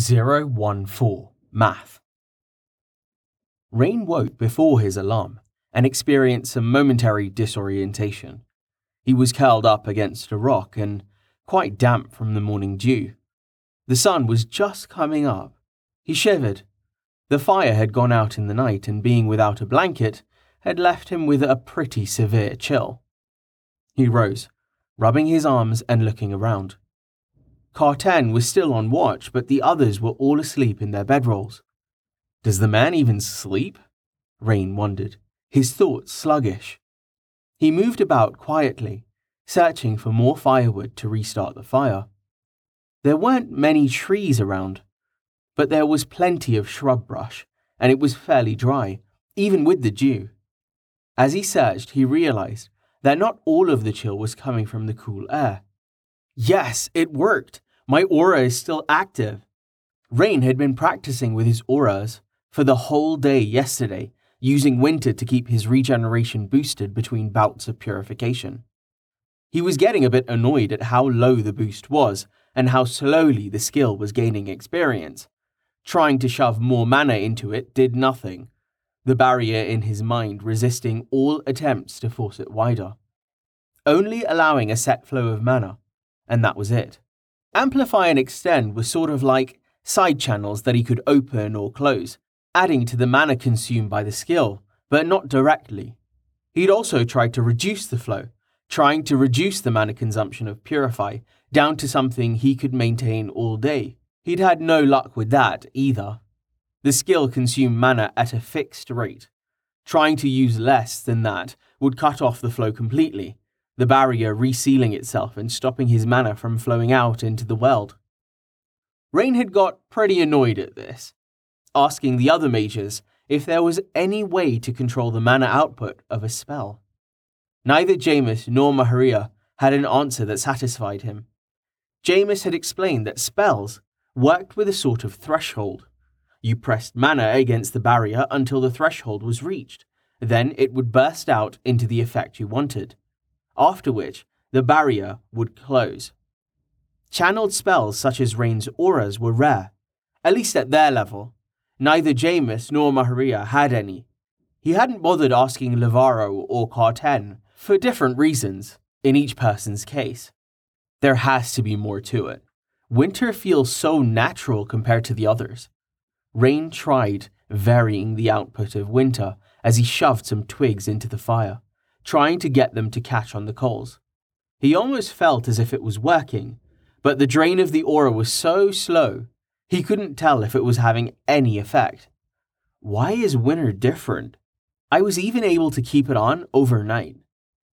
014 Math. Rain woke before his alarm and experienced some momentary disorientation. He was curled up against a rock and quite damp from the morning dew. The sun was just coming up. He shivered. The fire had gone out in the night, and being without a blanket had left him with a pretty severe chill. He rose, rubbing his arms and looking around. Carten was still on watch, but the others were all asleep in their bedrolls. Does the man even sleep? Rain wondered, his thoughts sluggish. He moved about quietly, searching for more firewood to restart the fire. There weren't many trees around, but there was plenty of shrub brush, and it was fairly dry, even with the dew. As he searched, he realized that not all of the chill was coming from the cool air. Yes, it worked. My aura is still active. Rain had been practicing with his auras for the whole day yesterday, using winter to keep his regeneration boosted between bouts of purification. He was getting a bit annoyed at how low the boost was and how slowly the skill was gaining experience. Trying to shove more mana into it did nothing, the barrier in his mind resisting all attempts to force it wider. Only allowing a set flow of mana and that was it. Amplify and extend were sort of like side channels that he could open or close, adding to the mana consumed by the skill, but not directly. He'd also tried to reduce the flow, trying to reduce the mana consumption of Purify down to something he could maintain all day. He'd had no luck with that either. The skill consumed mana at a fixed rate. Trying to use less than that would cut off the flow completely, the barrier resealing itself and stopping his mana from flowing out into the world. Rain had got pretty annoyed at this, asking the other mages if there was any way to control the mana output of a spell. Neither Jameis nor Maharia had an answer that satisfied him. Jameis had explained that spells worked with a sort of threshold. You pressed mana against the barrier until the threshold was reached, then it would burst out into the effect you wanted after which the barrier would close. Channeled spells such as Rain's auras were rare, at least at their level. Neither Jameis nor Maharia had any. He hadn't bothered asking Lavaro or Carten for different reasons in each person's case. There has to be more to it. Winter feels so natural compared to the others. Rain tried varying the output of Winter as he shoved some twigs into the fire trying to get them to catch on the coals. He almost felt as if it was working, but the drain of the aura was so slow, he couldn't tell if it was having any effect. Why is winter different? I was even able to keep it on overnight.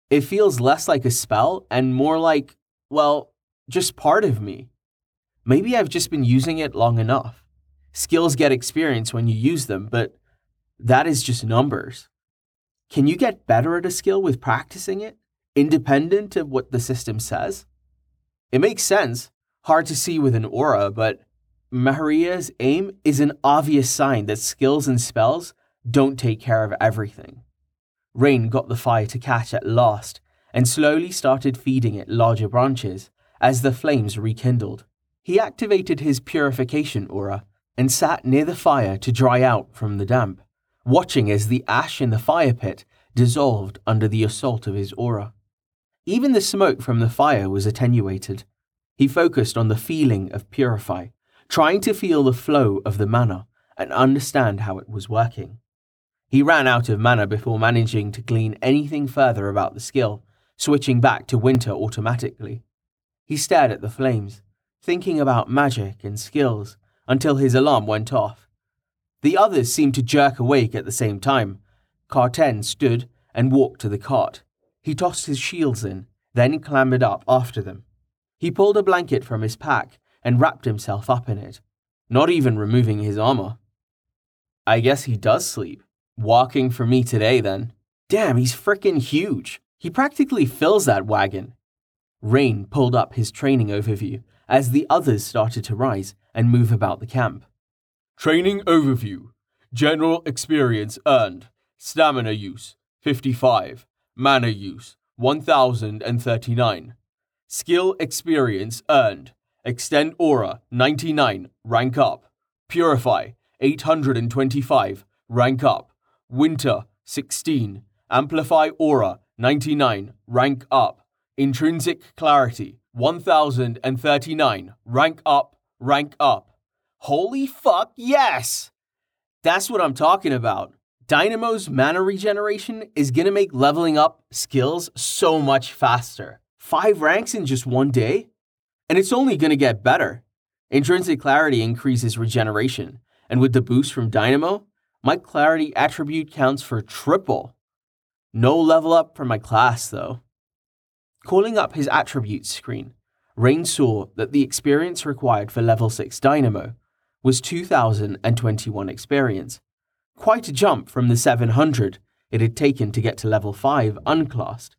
It feels less like a spell and more like, well, just part of me. Maybe I've just been using it long enough. Skills get experience when you use them, but that is just numbers. Can you get better at a skill with practicing it, independent of what the system says? It makes sense, hard to see with an aura, but Maharia's aim is an obvious sign that skills and spells don't take care of everything. Rain got the fire to catch at last and slowly started feeding it larger branches as the flames rekindled. He activated his purification aura and sat near the fire to dry out from the damp watching as the ash in the fire pit dissolved under the assault of his aura. Even the smoke from the fire was attenuated. He focused on the feeling of purify, trying to feel the flow of the mana and understand how it was working. He ran out of mana before managing to glean anything further about the skill, switching back to winter automatically. He stared at the flames, thinking about magic and skills, until his alarm went off the others seemed to jerk awake at the same time. Carten stood and walked to the cart. He tossed his shields in, then clambered up after them. He pulled a blanket from his pack and wrapped himself up in it, not even removing his armor. I guess he does sleep. Walking for me today, then. Damn, he's frickin' huge. He practically fills that wagon. Rain pulled up his training overview as the others started to rise and move about the camp. Training Overview. General Experience Earned. Stamina Use 55 Mana Use 1039 Skill Experience Earned. Extend Aura 99, rank up. Purify 825, rank up. Winter 16, Amplify Aura 99, rank up. Intrinsic Clarity 1039, rank up, rank up. Holy fuck, yes! That's what I'm talking about. Dynamo's mana regeneration is gonna make leveling up skills so much faster. Five ranks in just one day? And it's only gonna get better. Intrinsic Clarity increases regeneration, and with the boost from Dynamo, my Clarity attribute counts for triple. No level up for my class, though. Calling up his attributes screen, Rain saw that the experience required for level 6 Dynamo was 2021 experience, quite a jump from the 700 it had taken to get to level 5 unclassed.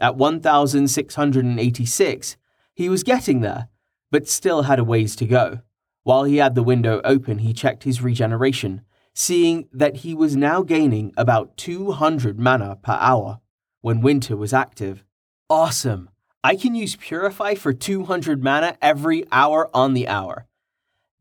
At 1686, he was getting there, but still had a ways to go. While he had the window open, he checked his regeneration, seeing that he was now gaining about 200 mana per hour when winter was active. Awesome! I can use Purify for 200 mana every hour on the hour.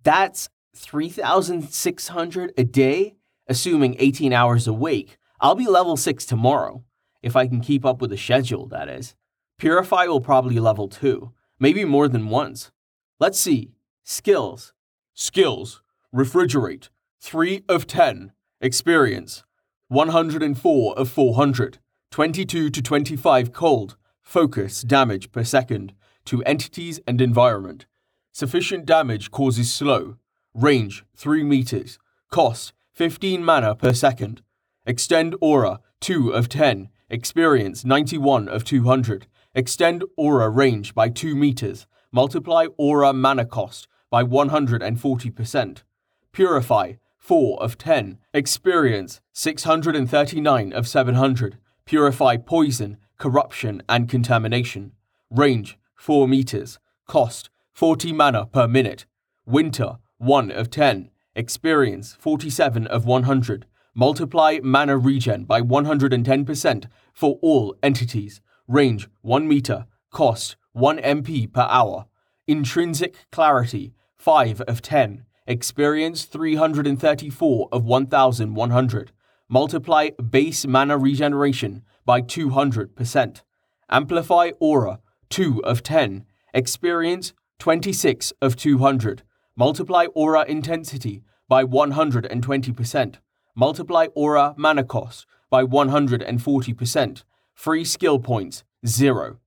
That's 3,600 a day, assuming 18 hours a week. I'll be level 6 tomorrow, if I can keep up with the schedule, that is. Purify will probably level 2, maybe more than once. Let's see. Skills. Skills. Refrigerate. 3 of 10. Experience. 104 of 400. 22 to 25 cold. Focus damage per second to entities and environment. Sufficient damage causes slow. Range 3 meters. Cost 15 mana per second. Extend aura 2 of 10. Experience 91 of 200. Extend aura range by 2 meters. Multiply aura mana cost by 140%. Purify 4 of 10. Experience 639 of 700. Purify poison, corruption, and contamination. Range 4 meters. Cost 40 mana per minute. Winter 1 of 10. Experience 47 of 100. Multiply mana regen by 110% for all entities. Range 1 meter. Cost 1 MP per hour. Intrinsic clarity 5 of 10. Experience 334 of 1100. Multiply base mana regeneration by 200%. Amplify aura 2 of 10. Experience 26 of 200. Multiply aura intensity by 120%. Multiply aura mana cost by 140%. Free skill points 0.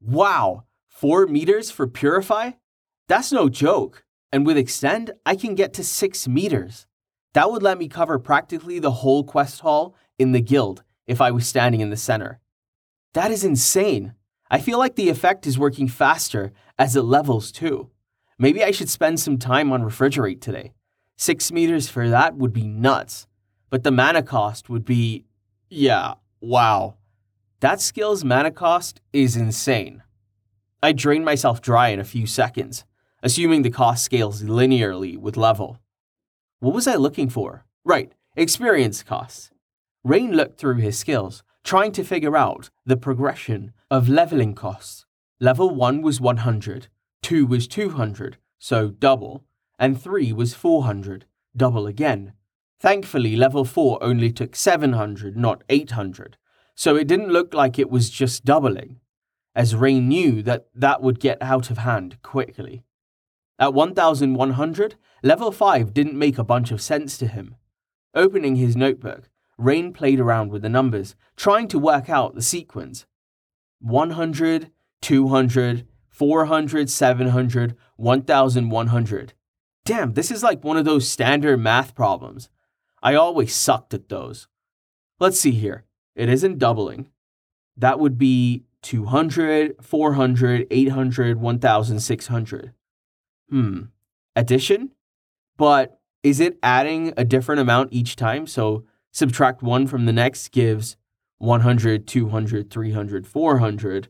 Wow! 4 meters for Purify? That's no joke. And with Extend, I can get to 6 meters. That would let me cover practically the whole quest hall in the guild if I was standing in the center. That is insane. I feel like the effect is working faster as it levels too. Maybe I should spend some time on Refrigerate today. 6 meters for that would be nuts. But the mana cost would be. Yeah, wow. That skill's mana cost is insane. I drain myself dry in a few seconds, assuming the cost scales linearly with level. What was I looking for? Right, experience costs. Rain looked through his skills, trying to figure out the progression of leveling costs. Level 1 was 100, 2 was 200, so double, and 3 was 400, double again. Thankfully, level 4 only took 700, not 800, so it didn't look like it was just doubling, as Rain knew that that would get out of hand quickly. At 1100, level 5 didn't make a bunch of sense to him. Opening his notebook, Rain played around with the numbers, trying to work out the sequence. 100, 200, 400, 700, 1100. Damn, this is like one of those standard math problems. I always sucked at those. Let's see here. It isn't doubling. That would be 200, 400, 800, 1600. Hmm. Addition? But is it adding a different amount each time? So subtract one from the next gives 100, 200, 300, 400.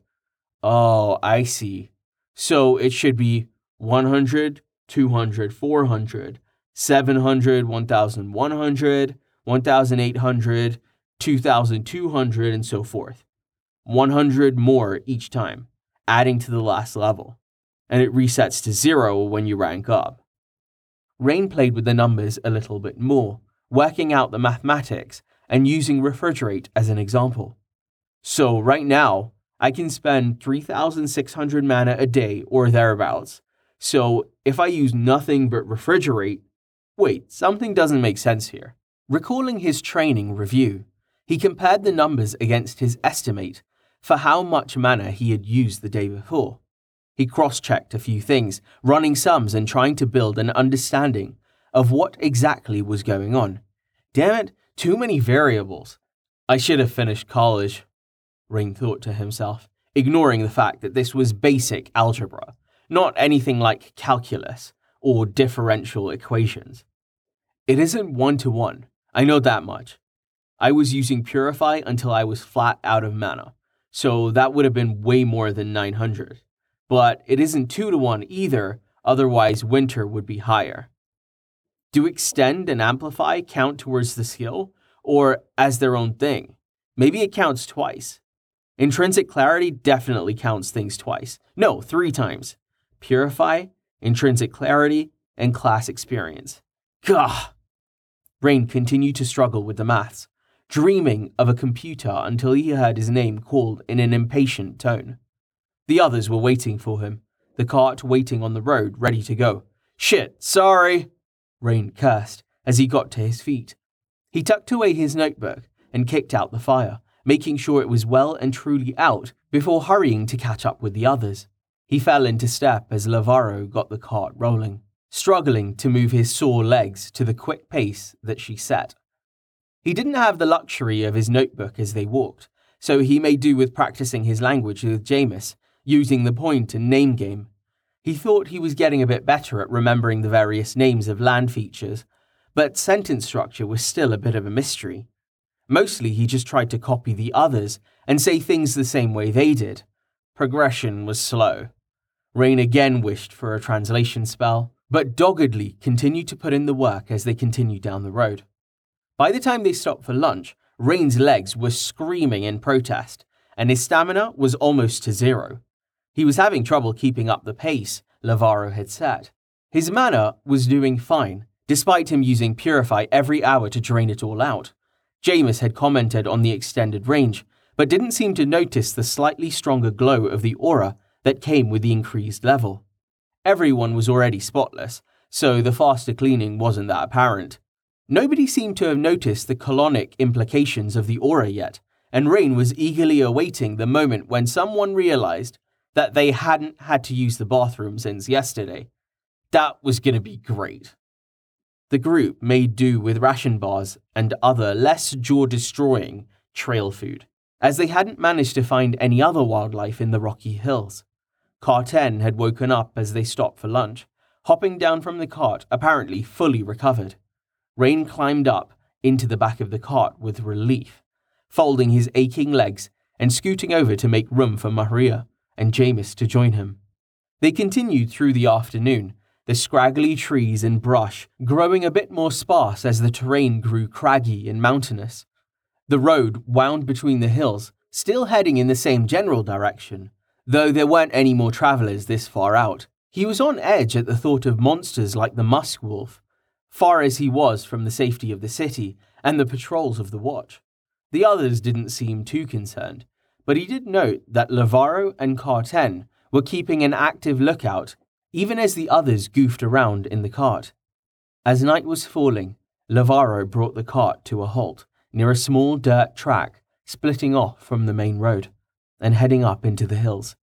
Oh, I see. So it should be 100, 200, 400, 700, 1100, 1800, 2200, and so forth. 100 more each time, adding to the last level. and it resets to zero when you rank up. Rain played with the numbers a little bit more, working out the mathematics and using refrigerate as an example. So, right now, I can spend 3,600 mana a day or thereabouts. So, if I use nothing but refrigerate, wait, something doesn't make sense here. Recalling his training review, he compared the numbers against his estimate for how much mana he had used the day before. He cross checked a few things, running sums and trying to build an understanding of what exactly was going on. Damn it, too many variables. I should have finished college, Rain thought to himself, ignoring the fact that this was basic algebra, not anything like calculus or differential equations. It isn't one to one, I know that much. I was using Purify until I was flat out of mana, so that would have been way more than 900 but it isn't 2 to 1 either, otherwise, winter would be higher. Do extend and amplify count towards the skill, or as their own thing? Maybe it counts twice. Intrinsic clarity definitely counts things twice. No, three times. Purify, intrinsic clarity, and class experience. Gah! Rain continued to struggle with the maths, dreaming of a computer until he heard his name called in an impatient tone. The others were waiting for him, the cart waiting on the road, ready to go. Shit, sorry, Rain cursed as he got to his feet. He tucked away his notebook and kicked out the fire, making sure it was well and truly out before hurrying to catch up with the others. He fell into step as Lavaro got the cart rolling, struggling to move his sore legs to the quick pace that she set. He didn't have the luxury of his notebook as they walked, so he made do with practicing his language with Jameis using the point and name game. He thought he was getting a bit better at remembering the various names of land features, but sentence structure was still a bit of a mystery. Mostly he just tried to copy the others and say things the same way they did. Progression was slow. Rain again wished for a translation spell, but doggedly continued to put in the work as they continued down the road. By the time they stopped for lunch, Rain's legs were screaming in protest, and his stamina was almost to zero. He was having trouble keeping up the pace Lavaro had set. His mana was doing fine, despite him using Purify every hour to drain it all out. Jameis had commented on the extended range, but didn't seem to notice the slightly stronger glow of the aura that came with the increased level. Everyone was already spotless, so the faster cleaning wasn't that apparent. Nobody seemed to have noticed the colonic implications of the aura yet, and Rain was eagerly awaiting the moment when someone realized that they hadn't had to use the bathroom since yesterday. That was going to be great. The group made do with ration bars and other less jaw destroying trail food, as they hadn't managed to find any other wildlife in the Rocky Hills. Carten had woken up as they stopped for lunch, hopping down from the cart, apparently fully recovered. Rain climbed up into the back of the cart with relief, folding his aching legs and scooting over to make room for Maria, and Jameis to join him. They continued through the afternoon, the scraggly trees and brush growing a bit more sparse as the terrain grew craggy and mountainous. The road wound between the hills, still heading in the same general direction, though there weren't any more travelers this far out. He was on edge at the thought of monsters like the musk wolf, far as he was from the safety of the city and the patrols of the watch. The others didn't seem too concerned, but he did note that Lavaro and Carten were keeping an active lookout, even as the others goofed around in the cart. As night was falling, Lavaro brought the cart to a halt near a small dirt track splitting off from the main road and heading up into the hills.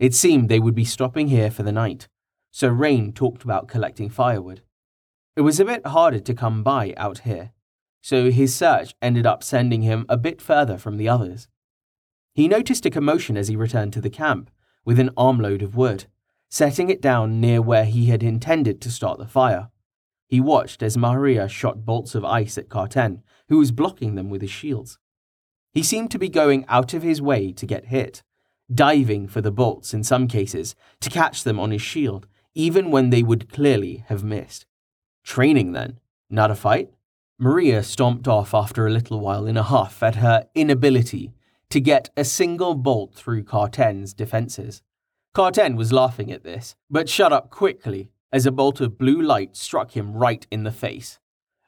It seemed they would be stopping here for the night, so Rain talked about collecting firewood. It was a bit harder to come by out here, so his search ended up sending him a bit further from the others. He noticed a commotion as he returned to the camp with an armload of wood, setting it down near where he had intended to start the fire. He watched as Maria shot bolts of ice at Carten, who was blocking them with his shields. He seemed to be going out of his way to get hit, diving for the bolts in some cases to catch them on his shield, even when they would clearly have missed. Training then, not a fight? Maria stomped off after a little while in a huff at her inability to get a single bolt through Carten's defences. Carten was laughing at this, but shut up quickly as a bolt of blue light struck him right in the face,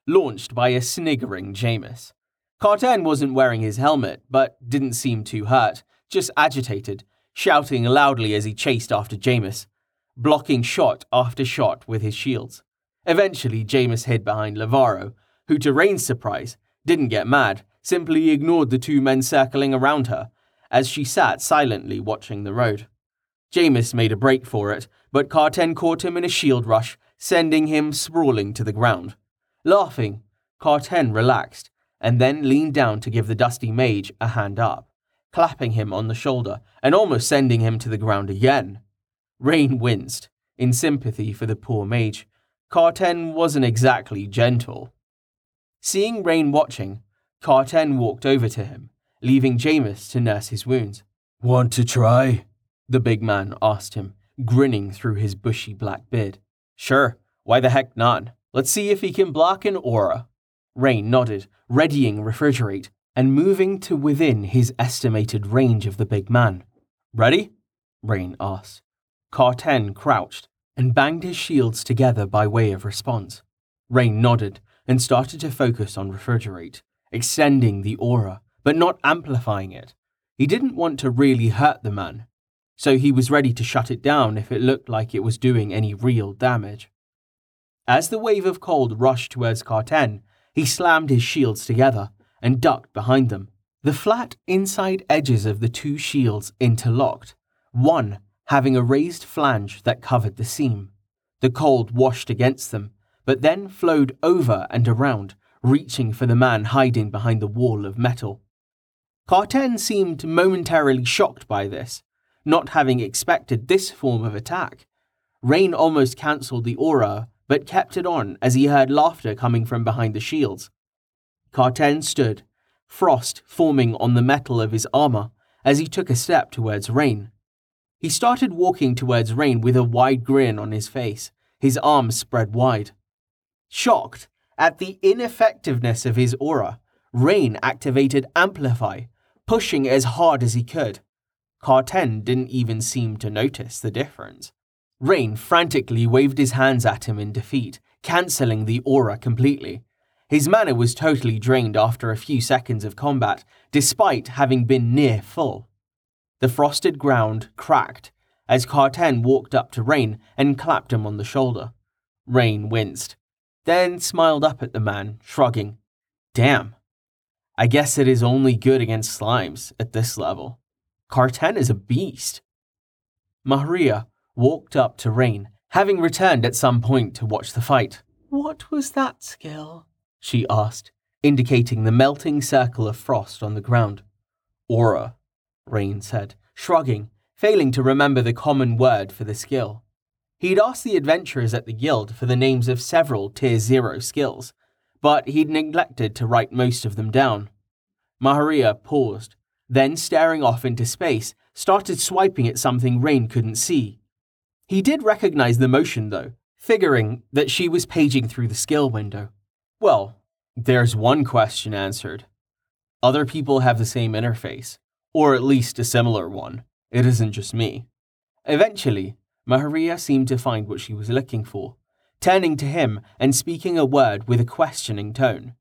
launched by a sniggering Jameis. Carten wasn't wearing his helmet, but didn't seem too hurt, just agitated, shouting loudly as he chased after Jameis, blocking shot after shot with his shields. Eventually, Jameis hid behind Lavaro, who, to Rain's surprise, didn't get mad, simply ignored the two men circling around her as she sat silently watching the road. Jameis made a break for it, but Carten caught him in a shield rush, sending him sprawling to the ground. Laughing, Carten relaxed and then leaned down to give the dusty mage a hand up, clapping him on the shoulder and almost sending him to the ground again. Rain winced, in sympathy for the poor mage. Carten wasn't exactly gentle. Seeing Rain watching, Carten walked over to him, leaving Jameis to nurse his wounds. Want to try? The big man asked him, grinning through his bushy black beard. Sure, why the heck not? Let's see if he can block an aura. Rain nodded, readying refrigerate and moving to within his estimated range of the big man. Ready? Rain asked. Carten crouched and banged his shields together by way of response. Rain nodded and started to focus on refrigerate, extending the aura, but not amplifying it. He didn't want to really hurt the man, so he was ready to shut it down if it looked like it was doing any real damage. As the wave of cold rushed towards Carten, he slammed his shields together and ducked behind them. The flat inside edges of the two shields interlocked, one having a raised flange that covered the seam. The cold washed against them, but then flowed over and around, reaching for the man hiding behind the wall of metal. Carten seemed momentarily shocked by this, not having expected this form of attack. Rain almost cancelled the aura, but kept it on as he heard laughter coming from behind the shields. Carten stood, frost forming on the metal of his armor as he took a step towards Rain. He started walking towards Rain with a wide grin on his face, his arms spread wide. Shocked at the ineffectiveness of his aura, Rain activated Amplify, pushing as hard as he could. Carten didn't even seem to notice the difference. Rain frantically waved his hands at him in defeat, cancelling the aura completely. His mana was totally drained after a few seconds of combat, despite having been near full. The frosted ground cracked as Carten walked up to Rain and clapped him on the shoulder. Rain winced, then smiled up at the man, shrugging. Damn. I guess it is only good against slimes at this level. Carten is a beast. Maharia walked up to Rain, having returned at some point to watch the fight. What was that skill? she asked, indicating the melting circle of frost on the ground. Aura, Rain said, shrugging, failing to remember the common word for the skill. He'd asked the adventurers at the guild for the names of several Tier 0 skills, but he'd neglected to write most of them down. Maharia paused, then staring off into space, started swiping at something Rain couldn't see. He did recognize the motion, though, figuring that she was paging through the skill window. Well, there's one question answered. Other people have the same interface, or at least a similar one. It isn't just me. Eventually, Maharia seemed to find what she was looking for, turning to him and speaking a word with a questioning tone.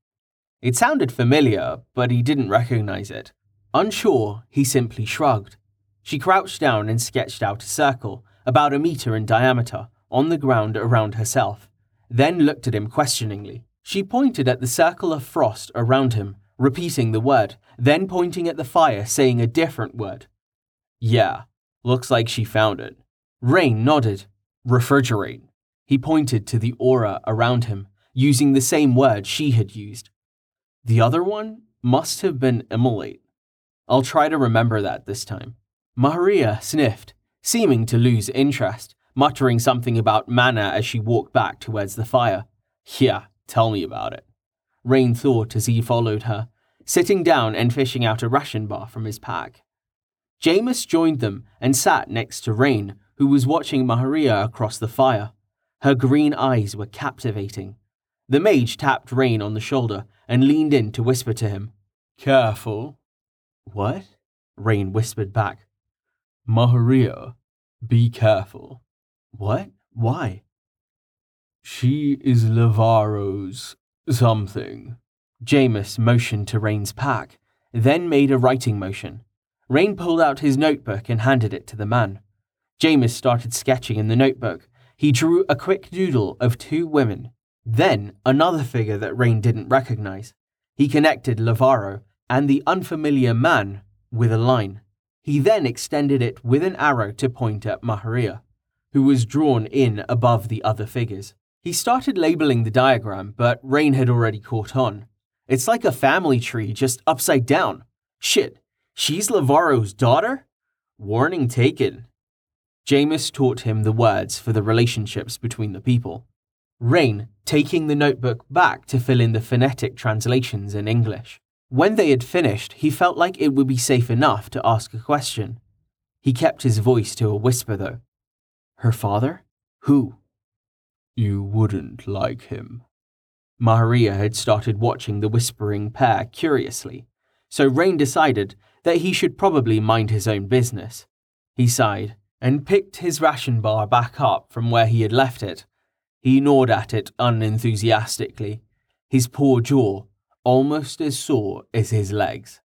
It sounded familiar, but he didn't recognize it. Unsure, he simply shrugged. She crouched down and sketched out a circle, about a meter in diameter, on the ground around herself, then looked at him questioningly. She pointed at the circle of frost around him, repeating the word, then pointing at the fire, saying a different word. Yeah, looks like she found it. Rain nodded. Refrigerate. He pointed to the aura around him, using the same word she had used. The other one must have been immolate. I'll try to remember that this time. Maria sniffed, seeming to lose interest, muttering something about mana as she walked back towards the fire. Yeah, tell me about it. Rain thought as he followed her, sitting down and fishing out a ration bar from his pack. Jameis joined them and sat next to Rain, who was watching Maharia across the fire. Her green eyes were captivating. The mage tapped Rain on the shoulder and leaned in to whisper to him. Careful. What? Rain whispered back. Maharia, Be careful. What? Why? She is Lavaro's something. Jameis motioned to Rain's pack, then made a writing motion. Rain pulled out his notebook and handed it to the man. Jameis started sketching in the notebook. He drew a quick doodle of two women, then another figure that Rain didn't recognize. He connected Lavaro and the unfamiliar man with a line. He then extended it with an arrow to point at Maharia, who was drawn in above the other figures. He started labeling the diagram, but Rain had already caught on. It's like a family tree just upside down. Shit, she's Lavaro's daughter? Warning taken. Jameis taught him the words for the relationships between the people. Rain taking the notebook back to fill in the phonetic translations in English. When they had finished, he felt like it would be safe enough to ask a question. He kept his voice to a whisper, though. Her father? Who? You wouldn't like him. Maharia had started watching the whispering pair curiously, so Rain decided that he should probably mind his own business. He sighed and picked his ration bar back up from where he had left it. He gnawed at it unenthusiastically, his poor jaw almost as sore as his legs.